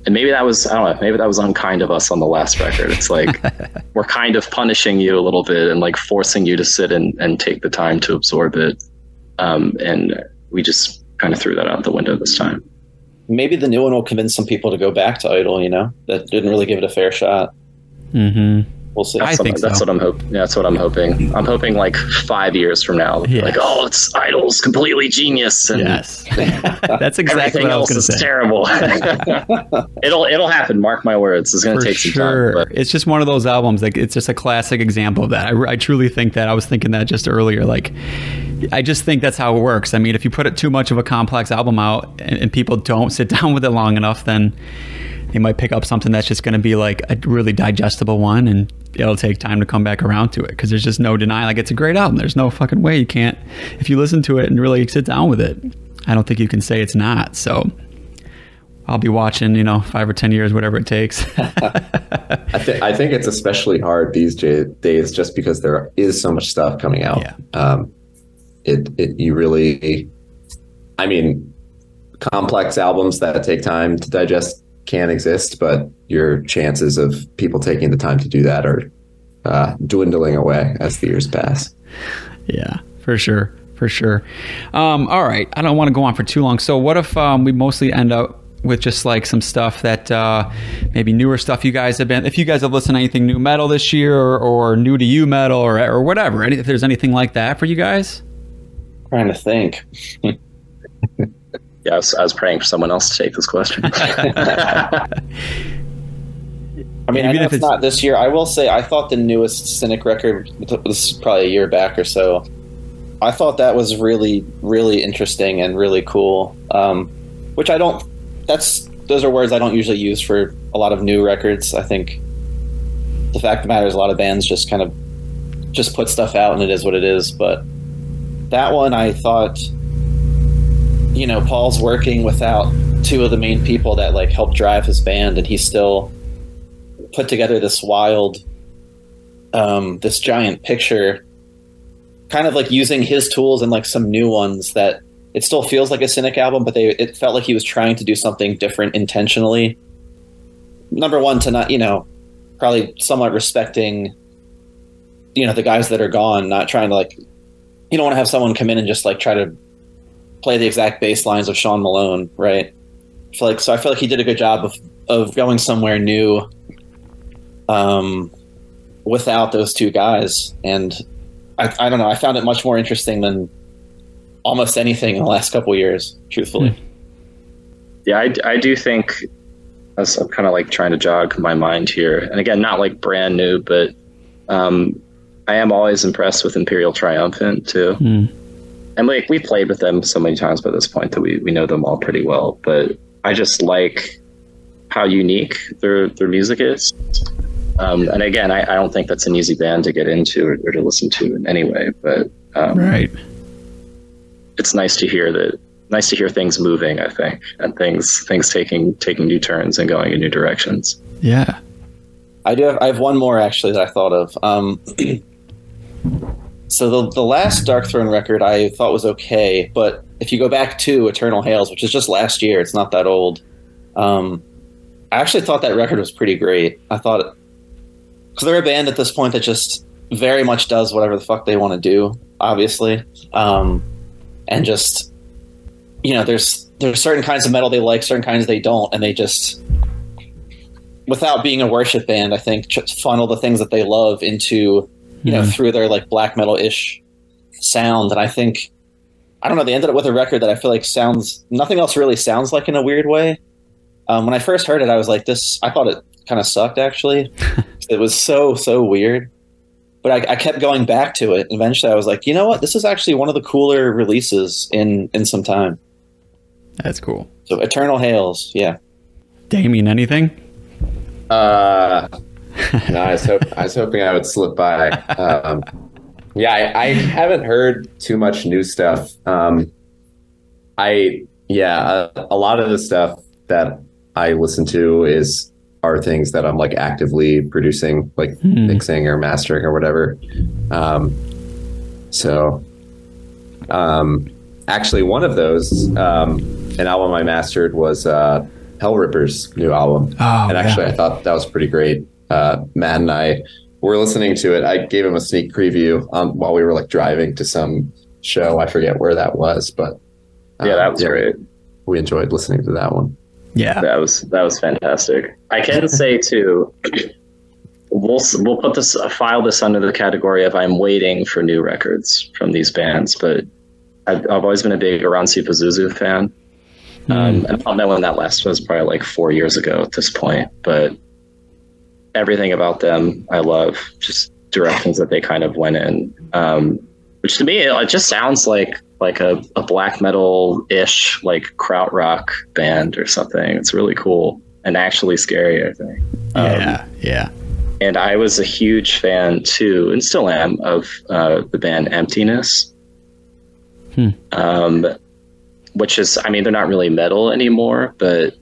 and maybe that was i don't know maybe that was unkind of us on the last record. It's like we're kind of punishing you a little bit and like forcing you to sit and, and take the time to absorb it. Um and we just kind of threw that out the window this time Maybe the new one will convince some people to go back to Idol. You know, that didn't really give it a fair shot. Mm-hmm. We'll see. I That's, think what, that's so. what I'm hoping. That's what I'm hoping. I'm hoping like five years from now, Yeah. like oh, it's Idol's completely genius, and Yes, that's exactly everything what I was else going to is say. terrible. it'll it'll happen. Mark my words. It's going to take some sure, time. But it's just one of those albums. Like it's just a classic example of that. I, I truly think that. I was thinking that just earlier. Like, I just think that's how it works. I mean, if you put it too much of a complex album out and, and people don't sit down with it long enough, then they might pick up something that's just going to be like a really digestible one, and it'll take time to come back around to it because there's just no denying. Like it's a great album. There's no fucking way you can't if you listen to it and really sit down with it. I don't think you can say it's not. So I'll be watching, you know, five or ten years, whatever it takes. I, th- I think it's especially hard these days just because there is so much stuff coming out. Yeah. Um, it, it you really, I mean, complex albums that take time to digest can exist, but your chances of people taking the time to do that are uh, dwindling away as the years pass. yeah, for sure, for sure. Um, all right, I don't want to go on for too long. So, what if um, we mostly end up with just like some stuff that uh, maybe newer stuff you guys have been. If you guys have listened to anything new metal this year, or, or new to you metal, or or whatever, if there's anything like that for you guys. Trying to think. Yeah, I was, I was praying for someone else to take this question. I mean, I Even know if it's, it's- not this year. I will say, I thought the newest Cynic record, was probably a year back or so. I thought that was really, really interesting and really cool. Um, which I don't. That's those are words I don't usually use for a lot of new records. I think the fact of the matter is, a lot of bands just kind of just put stuff out, and it is what it is. But that one, I thought, you know, Paul's working without two of the main people that like help drive his band, and he still put together this wild, um, this giant picture, kind of like using his tools and like some new ones that it still feels like a Cynic album, but they it felt like he was trying to do something different intentionally. Number one, to not you know, probably somewhat respecting, you know, the guys that are gone, not trying to like, you don't want to have someone come in and just like try to play the exact bass lines of Sean Malone, right? Feel like so I feel like he did a good job of of going somewhere new um, without those two guys. And I, I don't know. I found it much more interesting than almost anything in the last couple years, truthfully. yeah, I, I do think I'm kind of like trying to jog my mind here, and again, not like brand new, but um, I am always impressed with Imperial Triumphant too. Hmm. And like we played with them so many times by this point that we, we know them all pretty well. But I just like how unique their their music is. Um, and again, I, I don't think that's an easy band to get into or, or to listen to in any way. But um, Right. it's nice to hear that nice to hear things moving i think and things things taking taking new turns and going in new directions Yeah. I do. Have, I have one more actually that I thought of. Um, so the the last Darkthrone record I thought was okay, but if you go back to Eternal Hails, which is just last year, it's not that old. Um, I actually thought that record was pretty great. I thought because they're a band at this point that just very much does whatever the fuck they want to do, obviously, um, and just you know, there's there's certain kinds of metal they like, certain kinds they don't, and they just without being a worship band, I think funnel the things that they love into you know through their like black metal ish sound, and I think I don't know they ended up with a record that I feel like sounds nothing else really sounds like in a weird way. Um, when I first heard it, I was like, this. I thought it kind of sucked actually. it was so so weird. But I, I kept going back to it. Eventually, I was like, you know what? This is actually one of the cooler releases in in some time. That's cool. So, Eternal Hails, yeah. Damian, anything? Uh, no, I was, hope, I was hoping I would slip by. Um, yeah, I, I haven't heard too much new stuff. Um, I yeah, a, a lot of the stuff that I listen to is are things that I'm like actively producing, like Hmm. mixing or mastering or whatever. Um, so, um, actually, one of those, um, an album I mastered was uh, Hellripper's new album, Oh, and actually, yeah. I thought that was pretty great. Uh, Matt and I were listening to it. I gave him a sneak preview um, while we were like driving to some show. I forget where that was, but yeah um, that was great We enjoyed listening to that one. Yeah. that was that was fantastic i can say too we'll we'll put this file this under the category of i'm waiting for new records from these bands but i've, I've always been a big Oranssi Pazuzu fan Um, I don't know when that last was, probably like four years ago at this point, but everything about them I love. Just directions that they kind of went in, um, which to me it just sounds like like a, a black metal ish like krautrock band or something. It's really cool. and actually scary. I think. Um, yeah, yeah. and I was a huge fan too, and still am, of uh, the band Emptiness. Hmm. Um, which is, I mean, they're not really metal anymore, but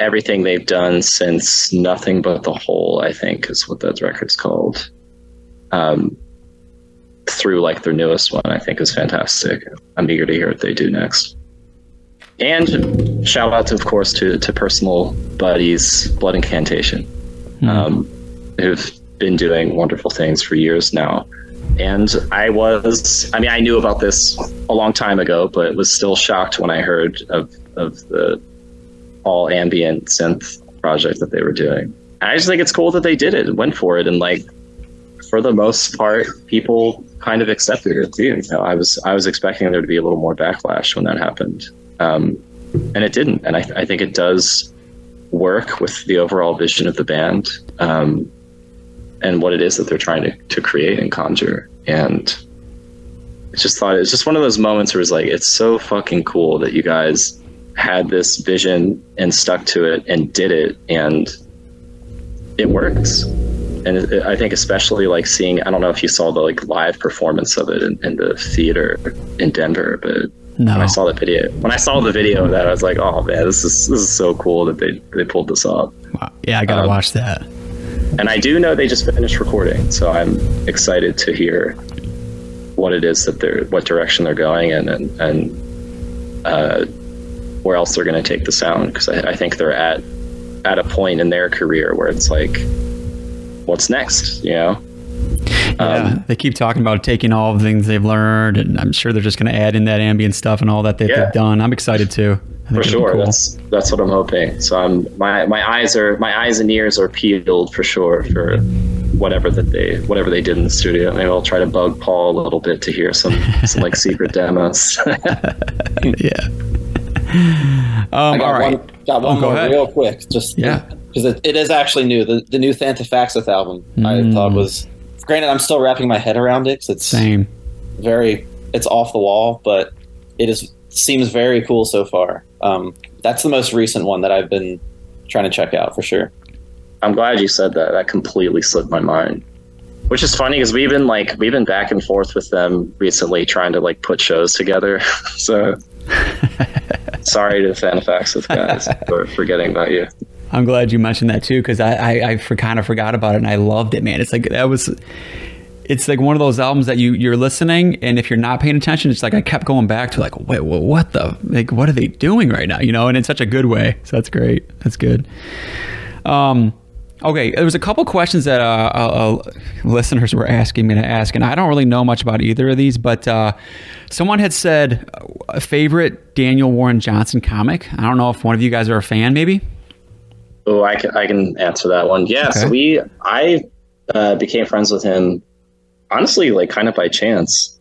everything they've done since Nothing But the Whole, I think, is what that record's called. Um, through like their newest one, I think is fantastic. I'm eager to hear what they do next. And shout out, to, of course, to to personal buddies, Blood Incantation um, who've been doing wonderful things for years now. And I was, I mean, I knew about this a long time ago, but was still shocked when I heard of, of the all ambient synth project that they were doing. I just think it's cool that they did it and went for it. And like, for the most part, people kind of accepted it too. You know, I was, I was expecting there to be a little more backlash when that happened. Um, and it didn't. And I, I think it does work with the overall vision of the band um, and what it is that they're trying to, to create and conjure. And I just thought it's just one of those moments where it's like, it's so fucking cool that you guys had this vision and stuck to it and did it. And it works. And I think especially like seeing, I don't know if you saw the like live performance of it in, in the theater in Denver, but No. when I saw the video, when I saw the video of that, I was like, "Oh man, this is this is so cool that they they pulled this off." Wow. Yeah, I gotta Um, watch that. And I do know they just finished recording, so I'm excited to hear what it is that they're, what direction they're going in, and and uh, where else they're going to take the sound. Because I, I think they're at at a point in their career where it's like, what's next? You know? Yeah, Um, they keep talking about taking all the things they've learned, and I'm sure they're just going to add in that ambient stuff and all that they've, Yeah. they've done. I'm excited too. For sure. cool. That's that's what I'm hoping. So I'm my my eyes are my eyes and ears are peeled for sure for whatever that they whatever they did in the studio. Maybe I'll try to bug Paul a little bit to hear some some like secret demos. yeah. I Um, got all right. one, got one Oh, go more ahead. real quick. Just Yeah. because it, it is actually new. The the new Thantifaxath album I Mm. thought was. Granted, I'm still wrapping my head around it 'cause it's Same. very it's off the wall, but it is seems very cool so far. Um, that's the most recent one that I've been trying to check out for sure. I'm glad you said that. That completely slipped my mind. Which is funny because we've been like we've been back and forth with them recently, trying to like put shows together. so sorry to the Thantifaxath guys for forgetting about you. I'm glad you mentioned that too because I, I, I for, kind of forgot about it and I loved it, man. It's like that was. It's like one of those albums that you you're listening and if you're not paying attention, it's like I kept going back to like, wait, wha- what the like, what are they doing right now? You know, and in such a good way. So that's great. That's good. Um, okay, there was a couple questions that uh, uh, uh, listeners were asking me to ask, and I don't really know much about either of these, but uh, someone had said uh, a favorite Daniel Warren Johnson comic. I don't know if one of you guys are a fan, maybe. Oh, I can I can answer that one. Yeah, so Okay. we I uh, became friends with him honestly like kind of by chance.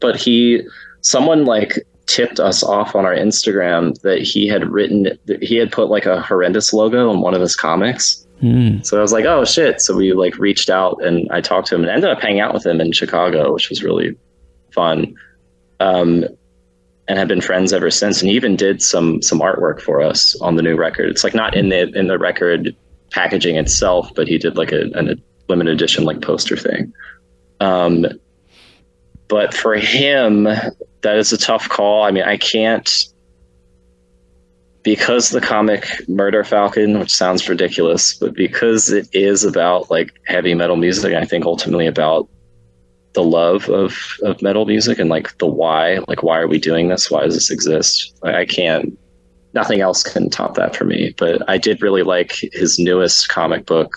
But he someone like tipped us off on our Instagram that he had written he had put like a horrendous logo on one of his comics. Hmm. So I was like, "Oh shit." So we like reached out and I talked to him and ended up hanging out with him in Chicago, which was really fun. Um and have been friends ever since. And he even did some some artwork for us on the new record. It's like not in the in the record packaging itself, but he did like a, a limited edition like poster thing. Um, but for him, that is a tough call. I mean, I can't because the comic Murder Falcon, which sounds ridiculous, but because it is about like heavy metal music, I think ultimately about the love of, of metal music and like the why, like why are we doing this? Why does this exist? Like, I can't, nothing else can top that for me. But I did really like his newest comic book,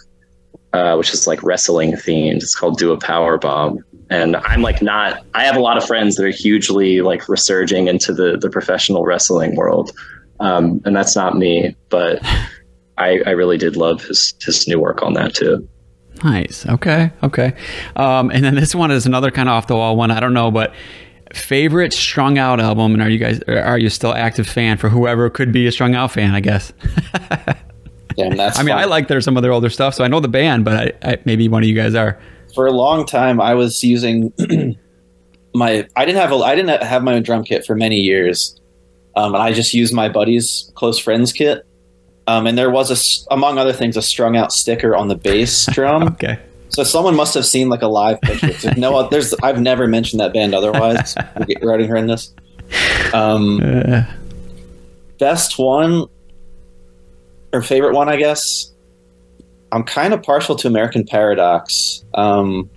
uh, which is like wrestling themed. It's called Do a Power Bomb. And I'm like not, I have a lot of friends that are hugely like resurging into the, the professional wrestling world. Um, and that's not me, but I, I really did love his, his new work on that too. Nice. Okay. Okay. Um, and then this one is another kind of off the wall one. I don't know, but favorite strung out album. And are you guys are you still active fan for whoever could be a strung out fan? I guess. Damn, that's I mean, fun. I like there's some of their older stuff, so I know the band, but I, I, maybe one of you guys are. for a long time I was using my I didn't have a I didn't have my own drum kit for many years, um, and I just used my buddy's close friends kit. Um, and there was a, among other things, a strung out sticker on the bass drum. Okay. So someone must have seen like a live picture. There's no, there's I've never mentioned that band otherwise regarding her in this. Um, Uh, best one or favorite one, I guess. I'm kind of partial to American Paradox. Um,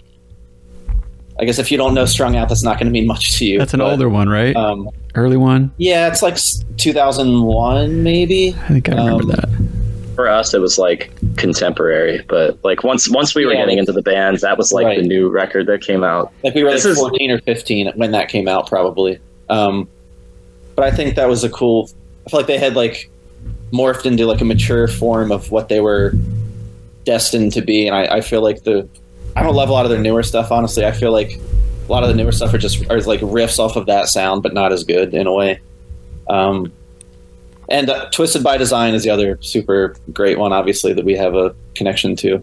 I guess if you don't know Strung Out, that's not going to mean much to you. that's an but, older one, right? Um, Early one. yeah, it's like 2001, maybe. I think I remember um, that. For us, it was like contemporary, but like once once we were Yeah. getting into the bands, that was like Right. the new record that came out. Like we were like This is- 14 or 15 when that came out, probably. Um, but I think that was a cool. I feel like they had like morphed into like a mature form of what they were destined to be, and I, I feel like the. I don't love a lot of their newer stuff, honestly. I feel like a lot of the newer stuff are just are like riffs off of that sound, but not as good in a way. Um, and uh, Twisted by Design is the other super great one, obviously that we have a connection to.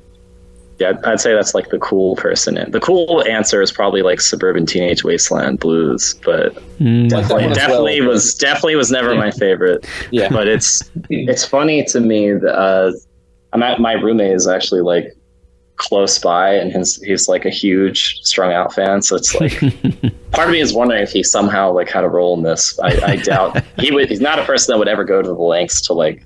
Yeah, I'd- I'd say that's like the cool person. The cool answer is probably like Suburban Teenage Wasteland Blues, but Mm, Like definitely, one definitely well. was definitely was never Yeah. my favorite. Yeah, But it's it's funny to me that uh, I'm at, my roommate is actually like close by, and his he's like a huge strung out fan. So it's like part of me is wondering if he somehow like had a role in this. I, I doubt he would. He's not a person that would ever go to the lengths to like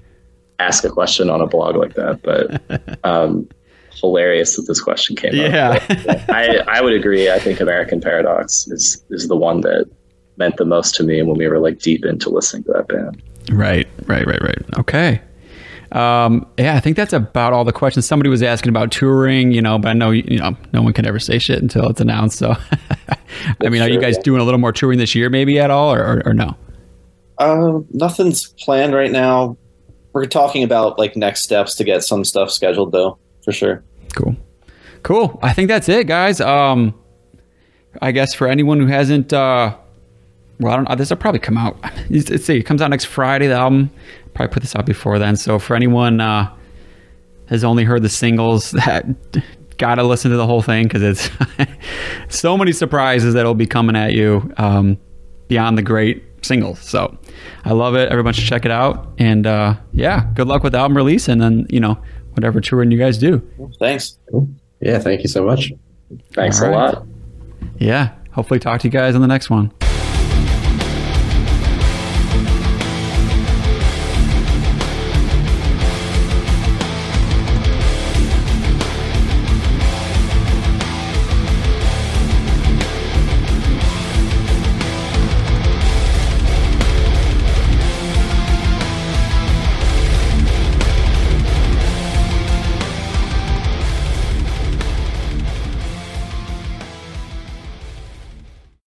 ask a question on a blog like that. But um, hilarious that this question came up. yeah. I, I would agree. I think American Paradox is is the one that meant the most to me when we were like deep into listening to that band. Right, right, right, right. Okay. Um, yeah, I think that's about all the questions. Somebody was asking about touring, you know, but I know you know no one can ever say shit until it's announced. So, I mean, are you guys doing a little more touring this year, maybe at all, or, or, or no? Uh, nothing's planned right now. We're talking about like next steps to get some stuff scheduled, though, for sure. Cool, cool. I think that's it, guys. Um, I guess for anyone who hasn't, uh, well, I don't know. This will probably come out. Let's see. It comes out next Friday. The album. Probably put this out before then. So for anyone uh, has only heard the singles, that gotta listen to the whole thing because it's so many surprises that'll be coming at you um, beyond the great singles. So I love it. Everyone should check it out. And uh, yeah, good luck with the album release, and then you know whatever touring you guys do. Thanks. Yeah, thank you so much. Thanks All a lot. Yeah, hopefully talk to you guys on the next one.